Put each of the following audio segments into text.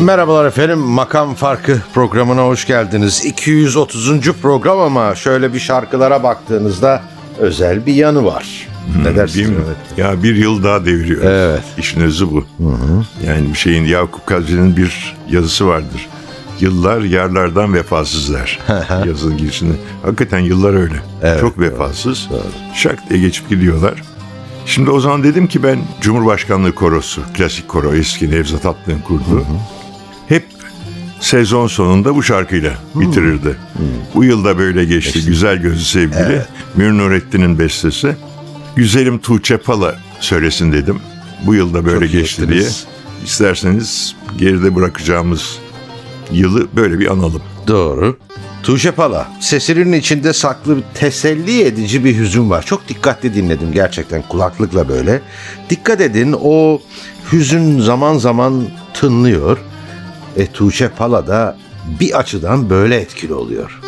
Merhabalar efendim. Makam Farkı programına hoş geldiniz. 230. program ama şöyle bir şarkılara baktığınızda özel bir yanı var. ne Değil dersiniz? mi? Ya bir yıl daha deviriyor. Evet. İşin özü bu. Yani bir şeyin Yakup Kadri'nin bir yazısı vardır. Yıllar yerlerden vefasızlar. Yazının girişinde. Hakikaten yıllar öyle. Çok vefasız. Şak diye geçip gidiyorlar. Şimdi o zaman dedim ki ben Cumhurbaşkanlığı korosu, klasik koro eski Nevzat Atlı'nın kurduğu. Hep sezon sonunda bu şarkıyla bitirirdi. Bu yılda böyle geçti. Güzel gözü sevgili. Münir Nurettin'in bestesi. Güzelim Tuğçe Pala söylesin dedim. Bu yılda böyle Çok geçti diye. İsterseniz geride bırakacağımız yılı böyle bir analım. Doğru. Tuğçe Pala, sesinin içinde saklı teselli edici bir hüzün var. Çok dikkatli dinledim gerçekten kulaklıkla böyle. Dikkat edin o hüzün zaman zaman tınlıyor. E Tuğçe Pala da bir açıdan böyle etkili oluyor.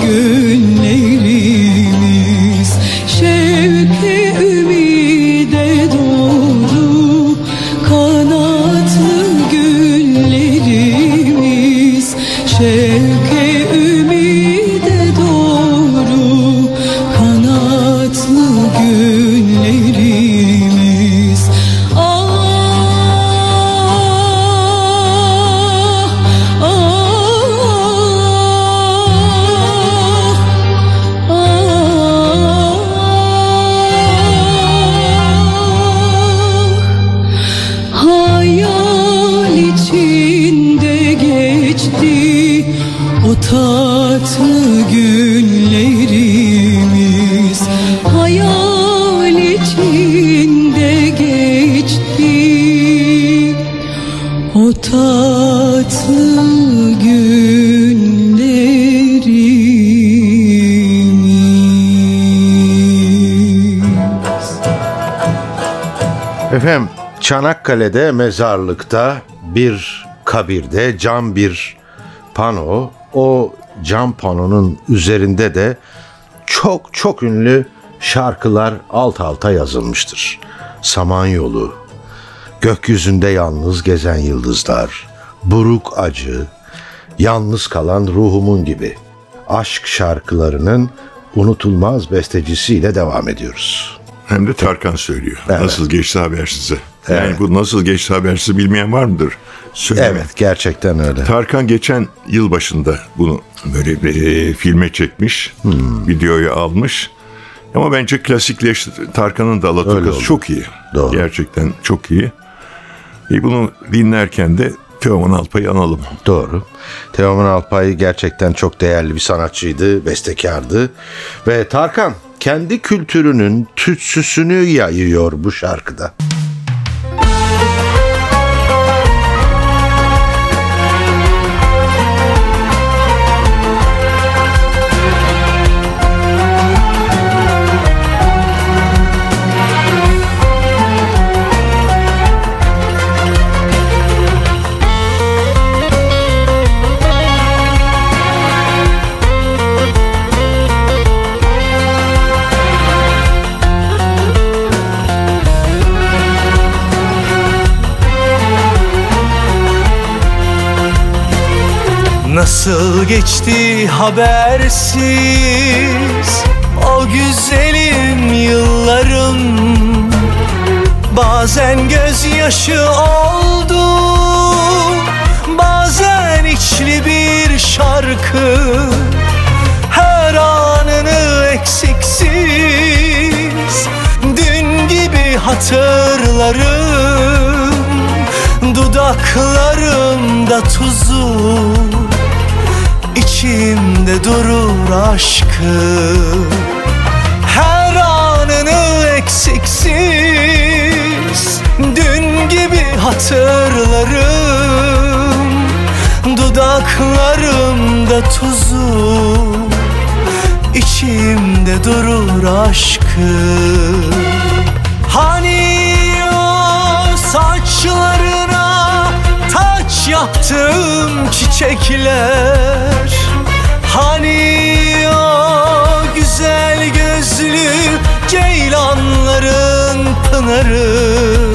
Kanatlı Çanakkale'de mezarlıkta bir kabirde cam bir pano. O cam panonun üzerinde de çok çok ünlü şarkılar alt alta yazılmıştır. Samanyolu, gökyüzünde yalnız gezen yıldızlar, buruk acı, yalnız kalan ruhumun gibi aşk şarkılarının unutulmaz bestecisiyle devam ediyoruz. Hem de Tarkan söylüyor. Evet. Nasıl geçti habersize. Yani Evet. bu nasıl geçti habersiz bilmeyen var mıdır? Söyleme. Evet gerçekten öyle. Tarkan geçen yıl başında bunu böyle bir e, filme çekmiş. Hmm. Videoyu almış. Ama bence klasikleşti. Tarkan'ın da Alaturkası çok iyi. Doğru. Gerçekten çok iyi. E bunu dinlerken de Teoman Alpay'ı analım. Doğru. Teoman Alpay gerçekten çok değerli bir sanatçıydı, bestekardı. Ve Tarkan kendi kültürünün tütsüsünü yayıyor bu şarkıda. Nasıl geçti habersiz? O güzelim yıllarım. Bazen gözyaşı oldu Bazen içli bir şarkı. Her anını eksiksiz Dün gibi hatırlarım. Dudaklarımda tuzu İçimde durur aşkı Her anını eksiksiz Dün gibi hatırlarım. Dudaklarımda tuzu İçimde durur aşkı Hani o saçlarına taç yaptım çiçekler Hani o güzel gözlü ceylanların pınarı?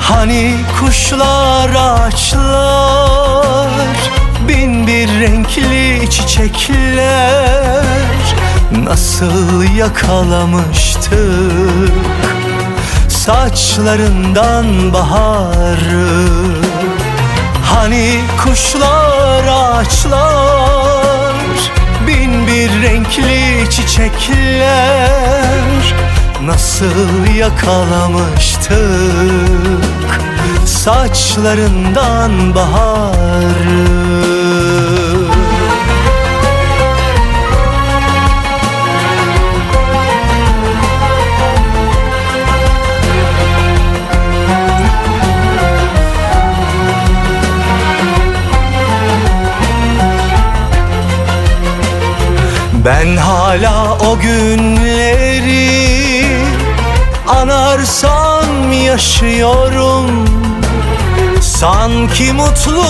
Hani kuşlar ağaçlar Bin bir renkli çiçekler Nasıl yakalamıştık? Saçlarından baharı. Hani kuşlar ağaçlar Bir renkli çiçekler Nasıl yakalamıştık? Saçlarından baharı Ben hala o günleri anarsam yaşıyorum. Sanki mutluluğumuz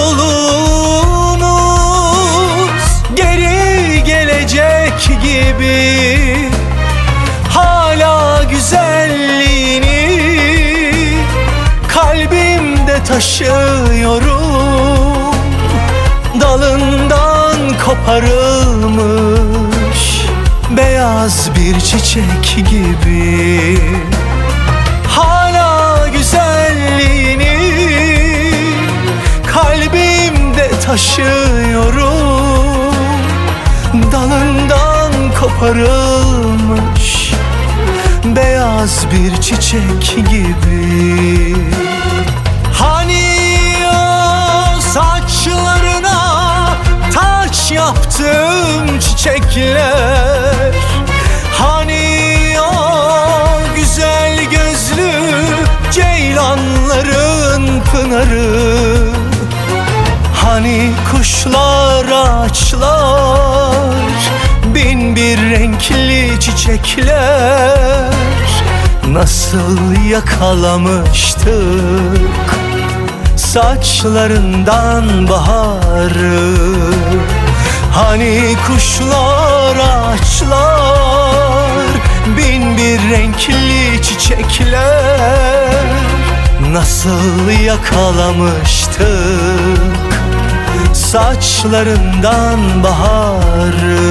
geri gelecek gibi. Hala güzelliğini kalbimde taşıyorum. Dalından koparılmış beyaz bir çiçek gibi. Hala güzelliğini kalbimde taşıyorum. Dalından koparılmış beyaz bir çiçek gibi taç yaptım çiçekler. Hani o güzel gözlü ceylanların pınarı? Hani kuşlar ağaçlar Bin bir renkli çiçekler? Nasıl yakalamıştık Saçlarından baharı Hani kuşlar ağaçlar Bin bir renkli çiçekler. Nasıl yakalamıştık Saçlarından baharı?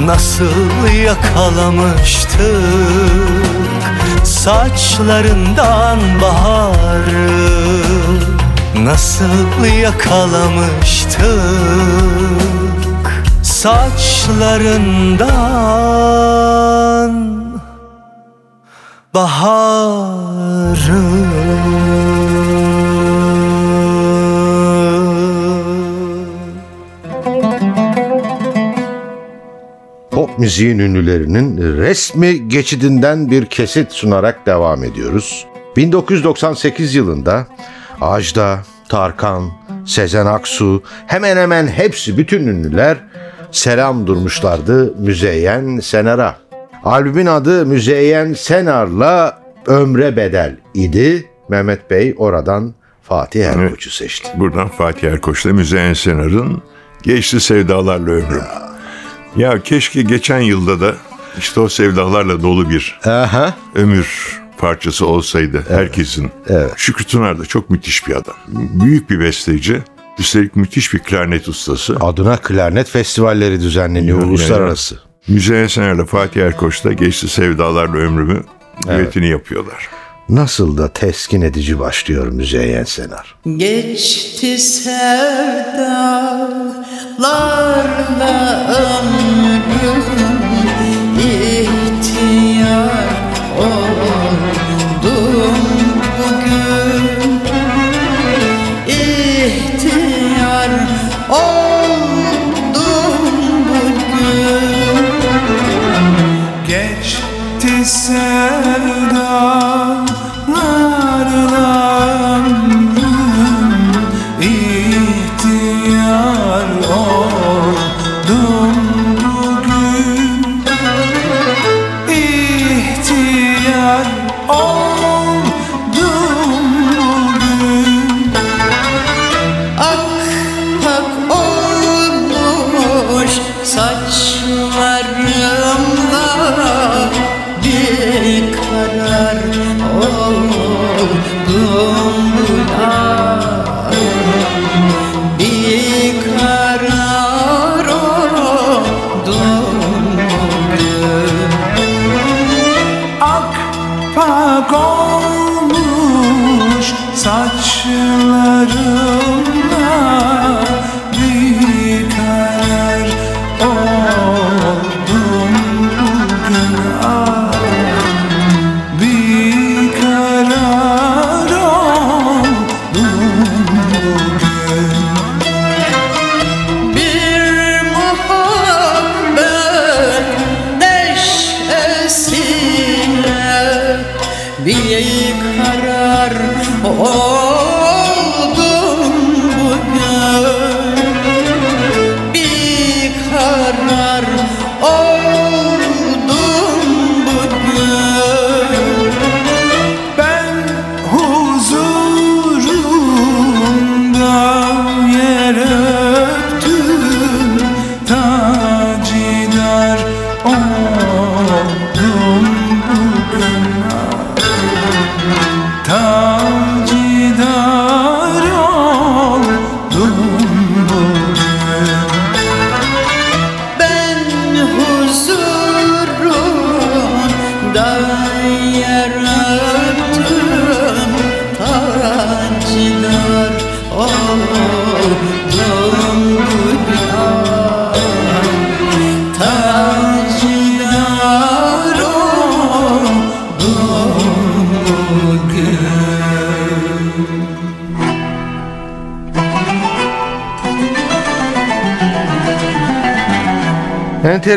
Nasıl yakalamıştık Saçlarından baharı Nasıl yakalamıştık Saçlarından baharı Pop müziğin ünlülerinin resmi geçidinden bir kesit sunarak devam ediyoruz. 1998 yılında Ajda, Tarkan, Sezen Aksu hemen hemen hepsi bütün ünlüler selam durmuşlardı Müzeyyen Senar'a. Albümün adı Müzeyyen Senar'la Ömre Bedel idi. Mehmet Bey oradan Fatih Erkoç'u seçti. Buradan Fatih Erkoç'la Müzeyyen Senar'ın Geçti Sevdalarla Ömrüm. Ya keşke geçen yılda da işte o sevdalarla dolu bir Aha. ömür parçası olsaydı herkesin. Evet. Şükrü Tunar da çok müthiş bir adam. Büyük bir besteci. Üstelik müthiş bir klarnet ustası. Adına klarnet festivalleri düzenleniyor Yani- uluslararası. Müzeyyen Senar'la Fatih Erkoç'ta Geçti Sevdalarla Ömrümü düetini yapıyorlar. Nasıl da teskin edici başlıyor Müzeyyen Senar. Geçti sevdalarla ömrüm sevdalarla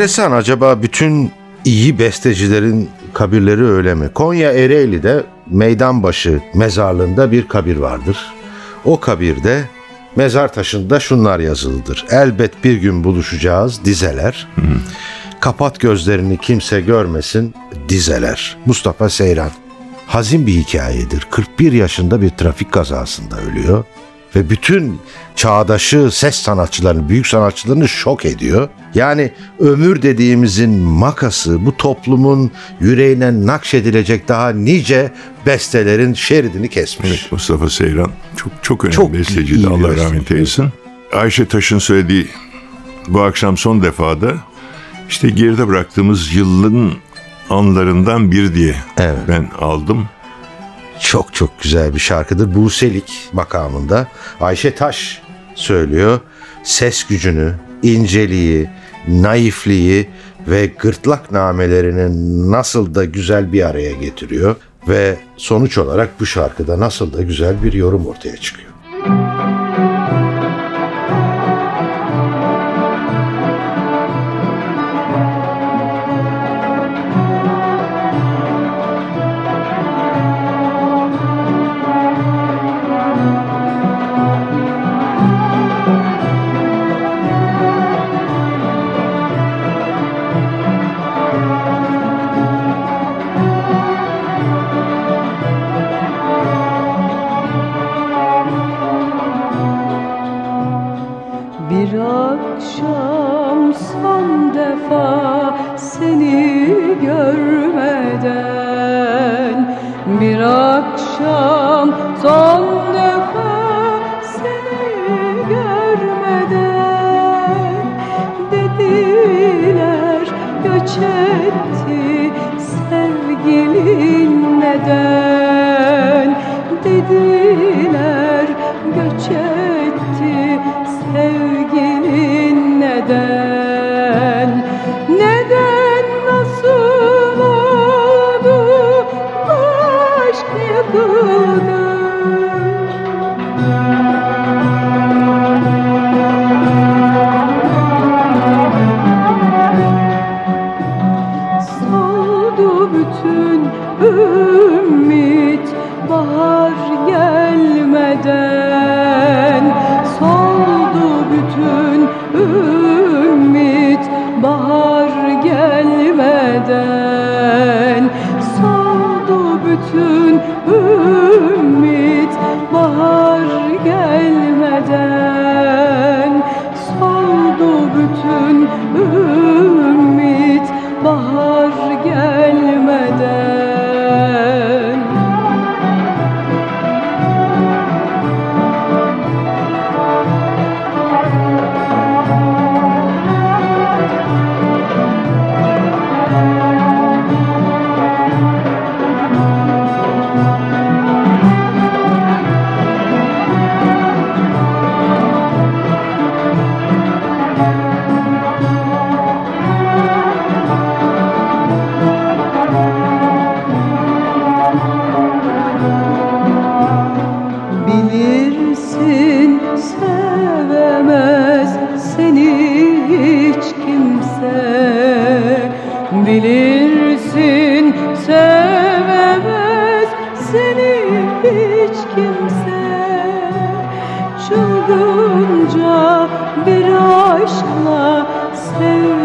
Enteresan acaba bütün iyi bestecilerin kabirleri öyle mi? Konya Ereğli'de Meydanbaşı mezarlığında bir kabir vardır. O kabirde mezar taşında şunlar yazılıdır. Elbet bir gün buluşacağız dizeler. Kapat gözlerini kimse görmesin dizeler. Mustafa Seyran. Hazin bir hikayedir. 41 yaşında bir trafik kazasında ölüyor. Ve bütün çağdaşı ses sanatçılarını, büyük sanatçılarını şok ediyor. Yani ömür dediğimizin makası bu toplumun yüreğine nakşedilecek daha nice bestelerin şeridini kesmiş. Evet, Mustafa Seyran çok çok önemli Çok besteciydi. Allah rahmet eylesin. Ayşe Taş'ın söylediği bu akşam son defada işte geride bıraktığımız yılın anlarından bir diye Evet. ben aldım. Çok çok güzel bir şarkıdır. Buselik makamında Ayşe Taş söylüyor. Ses gücünü, inceliği, naifliği ve gırtlak namelerini nasıl da güzel bir araya getiriyor ve sonuç olarak bu şarkıda nasıl da güzel bir yorum ortaya çıkıyor. Hiç kimse Çılgınca bir aşkla sevdiğim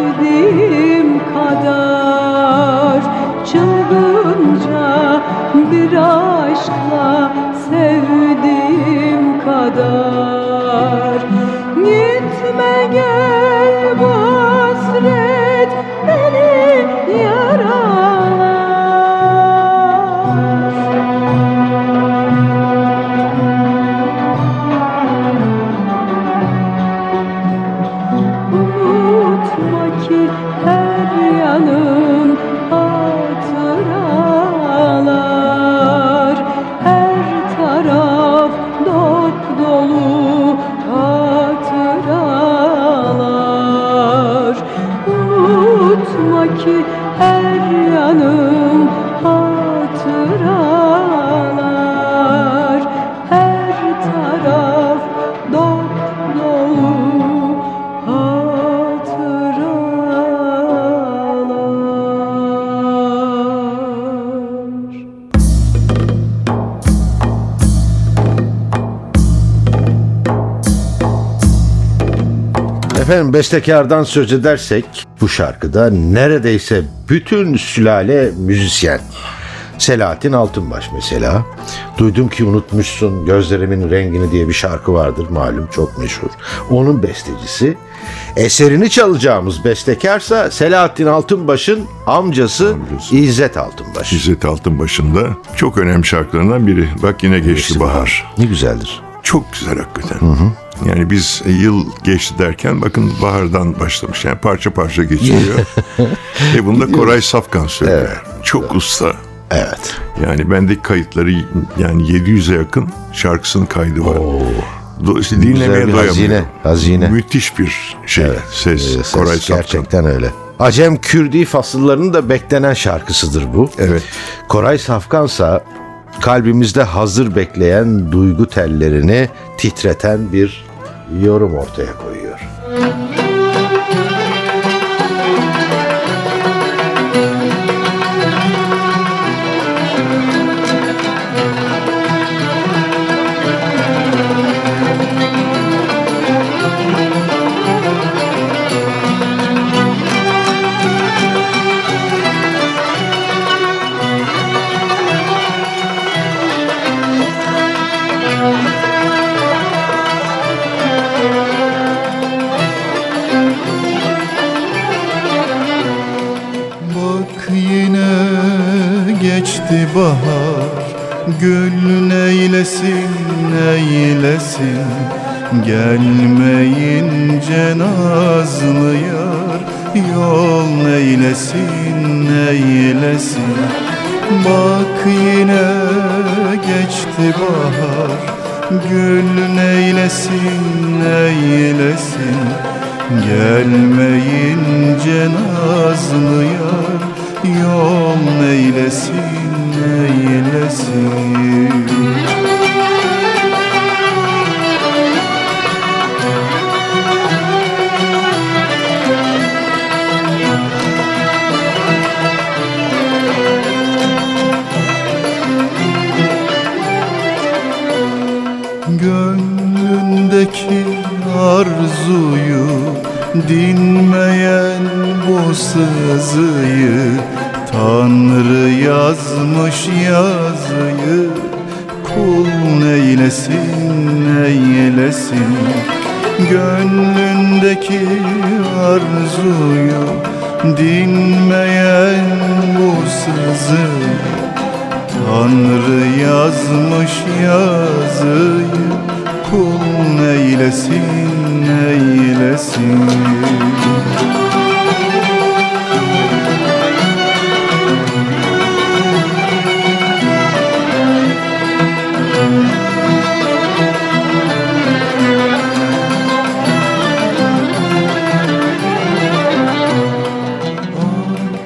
Efendim bestekardan söz edersek bu şarkıda neredeyse bütün sülale müzisyen. Selahattin Altınbaş mesela. Duydum ki unutmuşsun gözlerimin rengini diye bir şarkı vardır malum çok meşhur. Onun bestecisi. Eserini çalacağımız bestekarsa Selahattin Altınbaş'ın amcası, Amcası. İzzet Altınbaş. İzzet Altınbaş'ın da çok önemli şarkılarından biri. Bak yine geçti bahar. Ne güzeldir. Çok güzel hakikaten. Yani biz e, yıl geçti derken bakın bahardan başlamış. Yani parça parça geçiliyor. Ve bunu da Koray Safkan söylüyor. Çok usta. Evet. Yani bendeki kayıtları yani 700'e yakın şarkısının kaydı var. Do- işte dinlemeye doyamıyorum. hazine. Hazine. Müthiş bir şey ses. Ee, ses Koray Safkan. gerçekten öyle. Acem Kürdi fasıllarının da beklenen şarkısıdır bu. Evet. Koray Safkansa kalbimizde hazır bekleyen duygu tellerini titreten bir yorum ortaya koyuyor. Bak Gelmeyince nazlı yar Yol neylesin neylesin? Bak yine geçti bahar Gül neylesin neylesin? Gelmeyince nazlı yar Yol neylesin neylesin arzuyu Dinmeyen bu sızıyı Tanrı yazmış yazıyı Kul neylesin neylesin? Gönlündeki arzuyu Dinmeyen bu sızıyı Tanrı yazmış yazıyı Kul neylesin neylesin?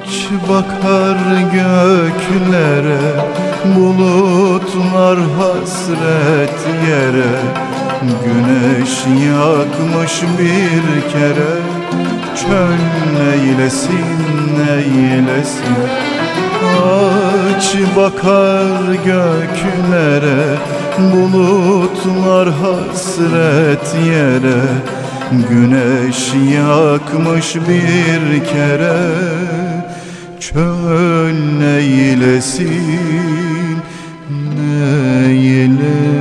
Aç bakar göklere Bulutlar hasret yere Güneş yakmış bir kere Çöl neylesin neylesin? Aç bakar göklere Bulutlar hasret yere. Güneş yakmış bir kere Çöl neylesin neylesin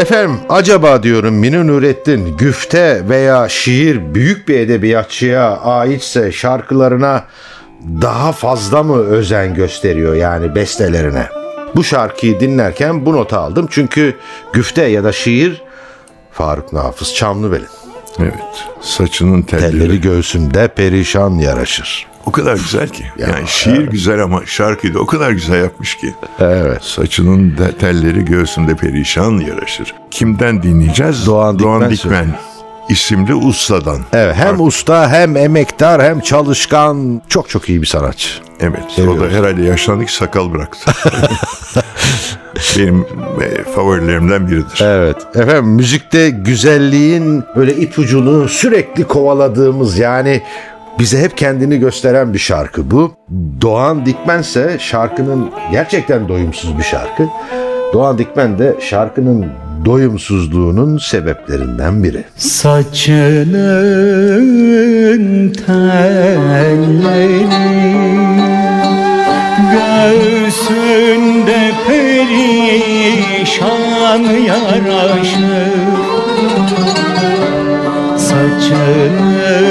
Efendim acaba diyorum Münir Nurettin güfte veya şiir büyük bir edebiyatçıya aitse şarkılarına daha fazla mı özen gösteriyor yani bestelerine? Bu şarkıyı dinlerken bu notu aldım çünkü güfte ya da şiir Faruk Nafız Çamlıbel'in. Evet. Saçının telleri. Telleri göğsümde perişan yaraşır. O kadar güzel ki. Yani şiir güzel ama şarkıyı da o kadar güzel yapmış ki. Evet. Saçının de, telleri göğsünde perişan yaraşır. Kimden dinleyeceğiz? Doğan Dikmen Dikmen isimli ustadan. Evet hem usta hem emektar hem çalışkan çok çok iyi bir sanatçı. Evet. O Seviyoruz. da herhalde yaşlandı ki sakal bıraktı. Benim e, favorilerimden biridir. Evet. Efendim müzikte güzelliğin böyle ipucunu sürekli kovaladığımız yani bize hep kendini gösteren bir şarkı bu. Doğan Dikmen ise şarkının gerçekten doyumsuz bir şarkı. Doğan Dikmen de şarkının doyumsuzluğunun sebeplerinden biri. Saçının telleri Göğsünde perişan yaraşır. Saçının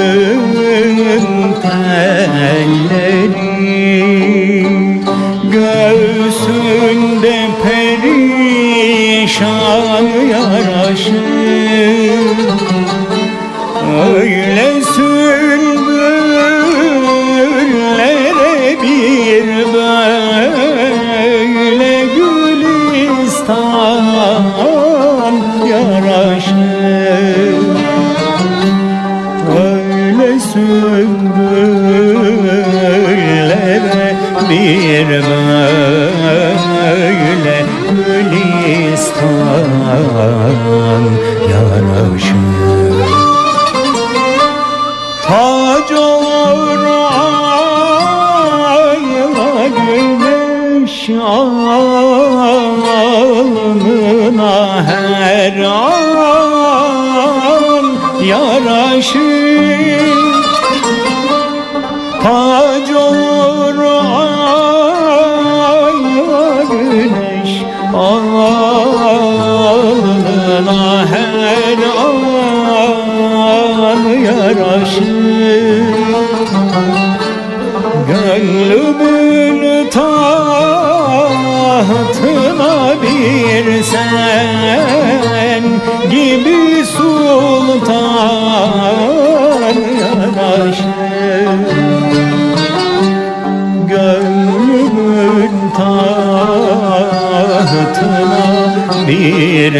sümbüllere bir böyle gülistan yaraşır. Tac olur ayva güneş alnına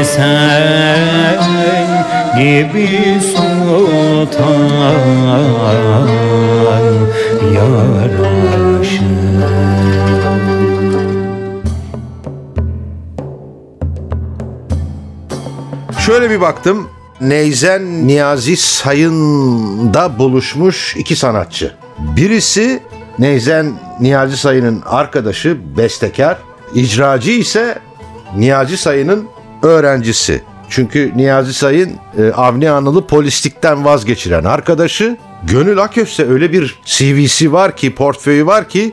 sen gibi sultan yaraşır Şöyle bir baktım. Neyzen Niyazi Sayın'da buluşmuş iki sanatçı. Birisi Neyzen Niyazi Sayın'ın arkadaşı, bestekar. icracı ise Niyazi Sayın'ın öğrencisi. Çünkü Niyazi Sayın e, Avni Anıl'ı polislikten vazgeçiren arkadaşı. Gönül Aköse öyle bir CV'si var ki, portföyü var ki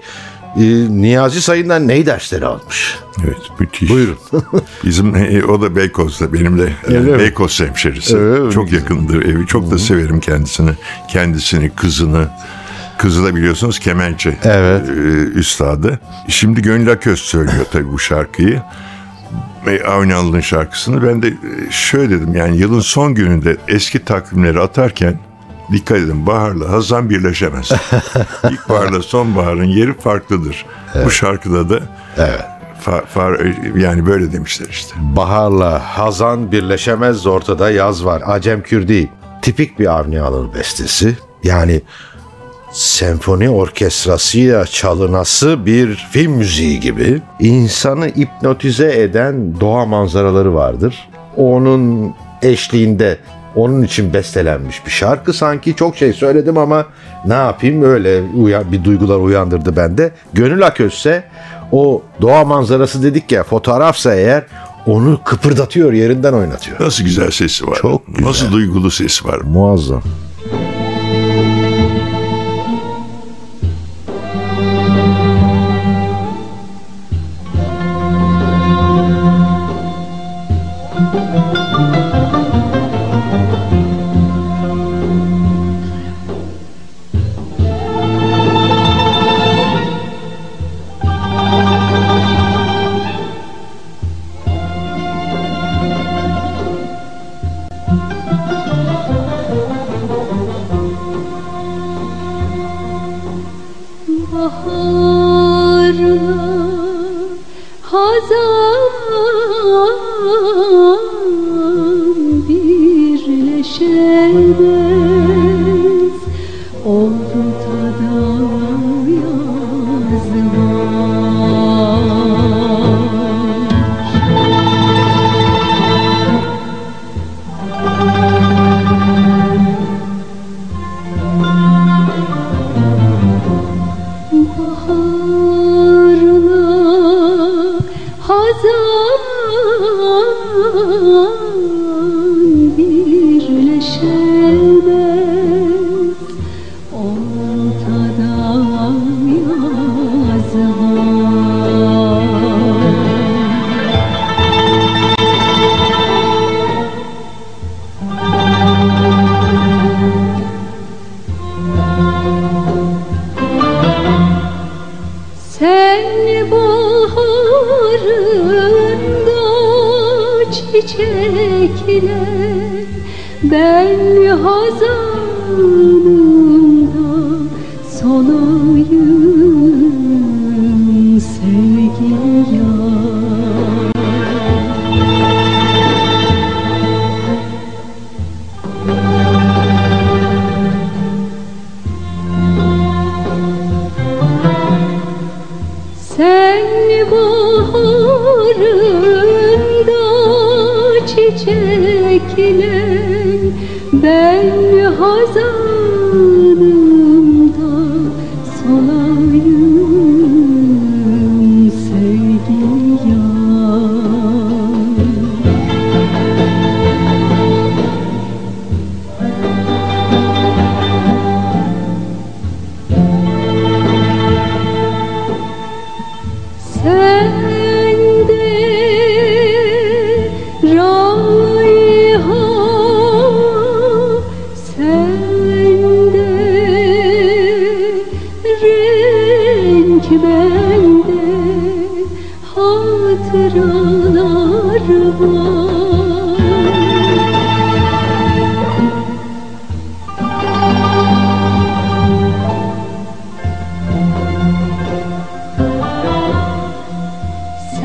e, Niyazi Sayın'dan ney dersleri almış. Evet müthiş. Buyurun. Bizim e, o da Beykoz'da benim de yani Beykoz hemşerisi. Öyle mi? Çok yakındır evi. Çok da severim kendisini. Kendisini, kızını. Kızı da biliyorsunuz kemençe Evet. e, üstadı. Şimdi Gönül Aköz söylüyor tabii bu şarkıyı. E, Avni şarkısını. Ben de e, şöyle dedim yani yılın son gününde eski takvimleri atarken dikkat edin baharla hazan birleşemez. İlkbaharla sonbaharın yeri farklıdır. Bu şarkıda da Evet. Fa- far- yani böyle demişler işte. Baharla Hazan birleşemez ortada yaz var. Acem Kür değil. Tipik bir Avni Alır bestesi. Yani senfoni orkestrasıyla çalınası bir film müziği gibi. İnsanı hipnotize eden doğa manzaraları vardır. Onun eşliğinde onun için bestelenmiş bir şarkı sanki çok şey söyledim ama ne yapayım öyle uya- bir duygular uyandırdı bende. Gönül Aközse o doğa manzarası dedik ya fotoğrafsa eğer onu kıpırdatıyor yerinden oynatıyor. Nasıl güzel sesi var. Çok güzel. Nasıl duygulu sesi var. Muazzam.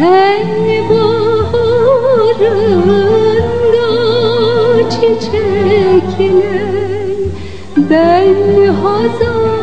Sen baharında çiçekle Ben hazanımda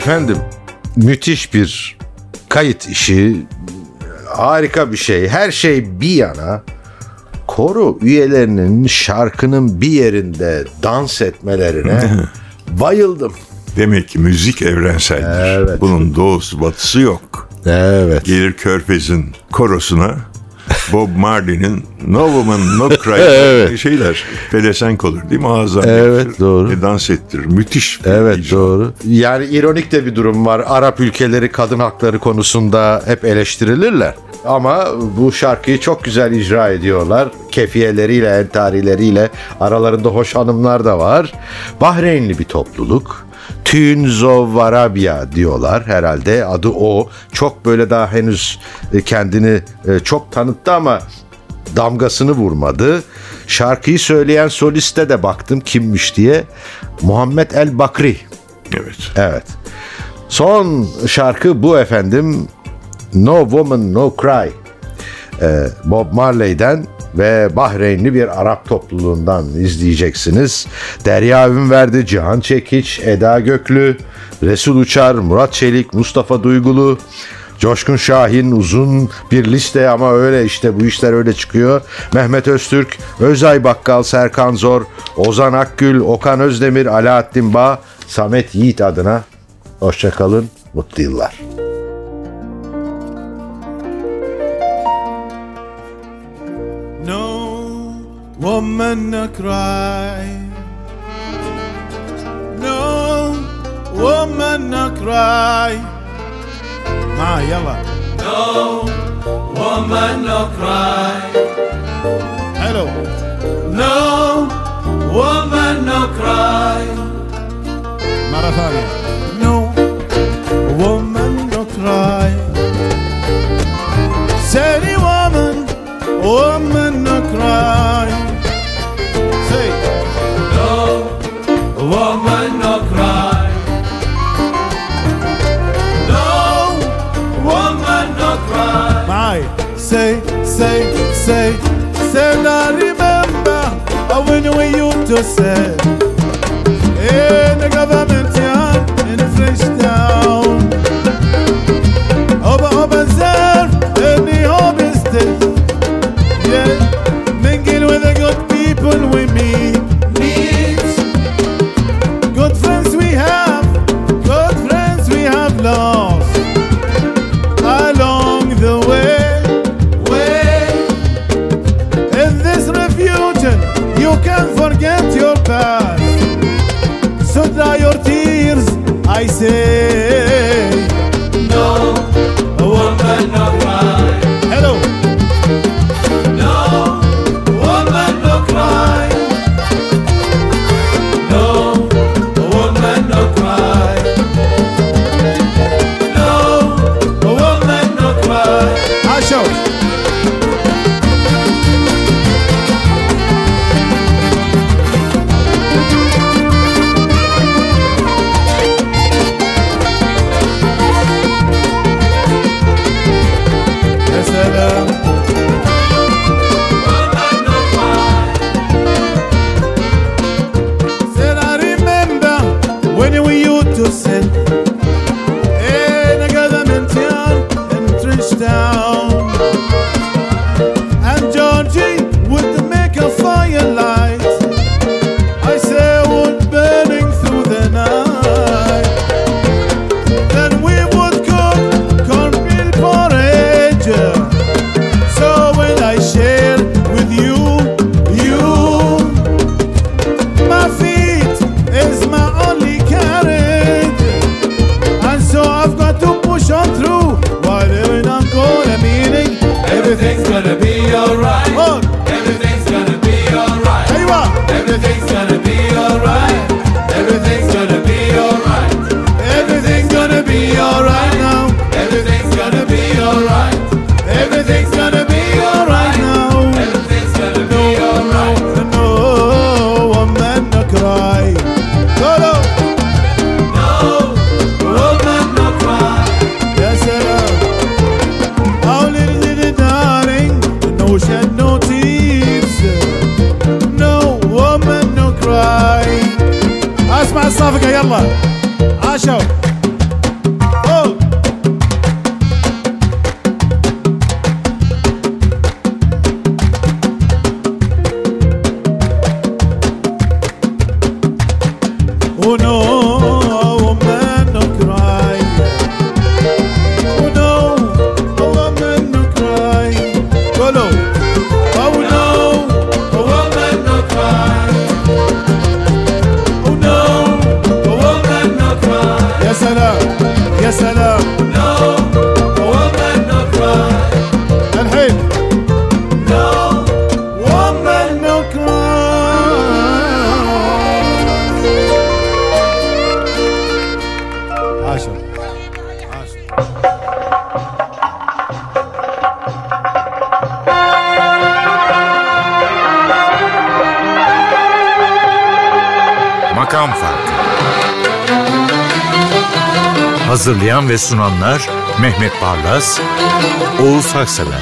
Efendim müthiş bir kayıt işi harika bir şey her şey bir yana koro üyelerinin şarkının bir yerinde dans etmelerine bayıldım. Demek ki müzik evrenseldir. Evet. Bunun doğusu batısı yok. Evet. Gelir Körfez'in korosuna Bob Marley'nin No Woman No Cry şeyler pelesenk olur değil mi? Ağızdan Evet, getirir doğru. Ve dans ettirir. Müthiş. bir Evet icra. doğru. Yani ironik de bir durum var. Arap ülkeleri kadın hakları konusunda hep eleştirilirler. Ama bu şarkıyı çok güzel icra ediyorlar. Kefiyeleriyle, entarileriyle. Aralarında hoş hanımlar da var. Bahreynli bir topluluk. Tunes of Arabia diyorlar herhalde adı o. Çok böyle daha henüz e, kendini e, çok tanıttı ama damgasını vurmadı. Şarkıyı söyleyen soliste de baktım kimmiş diye. Muhammed El Bakri. Evet. Evet. Son şarkı bu efendim. No Woman No Cry. Ee, Bob Marley'den ve Bahreynli bir Arap topluluğundan izleyeceksiniz. Derya Ünverdi, Cihan Çekiç, Eda Göklü, Resul Uçar, Murat Çelik, Mustafa Duygulu, Coşkun Şahin uzun bir liste ama öyle işte bu işler öyle çıkıyor. Mehmet Öztürk, Özay Bakkal, Serkan Zor, Ozan Akgül, Okan Özdemir, Alaaddin Bağ, Samet Yiğit adına hoşçakalın, mutlu yıllar. woman no cry. No woman no cry. Ma yalla. No woman no cry. Hello. No woman no cry. مرة ثانية. No woman no cry. Say the woman, woman no cry. yourself. Ve sunanlar Mehmet Barlas, Oğuz Haksever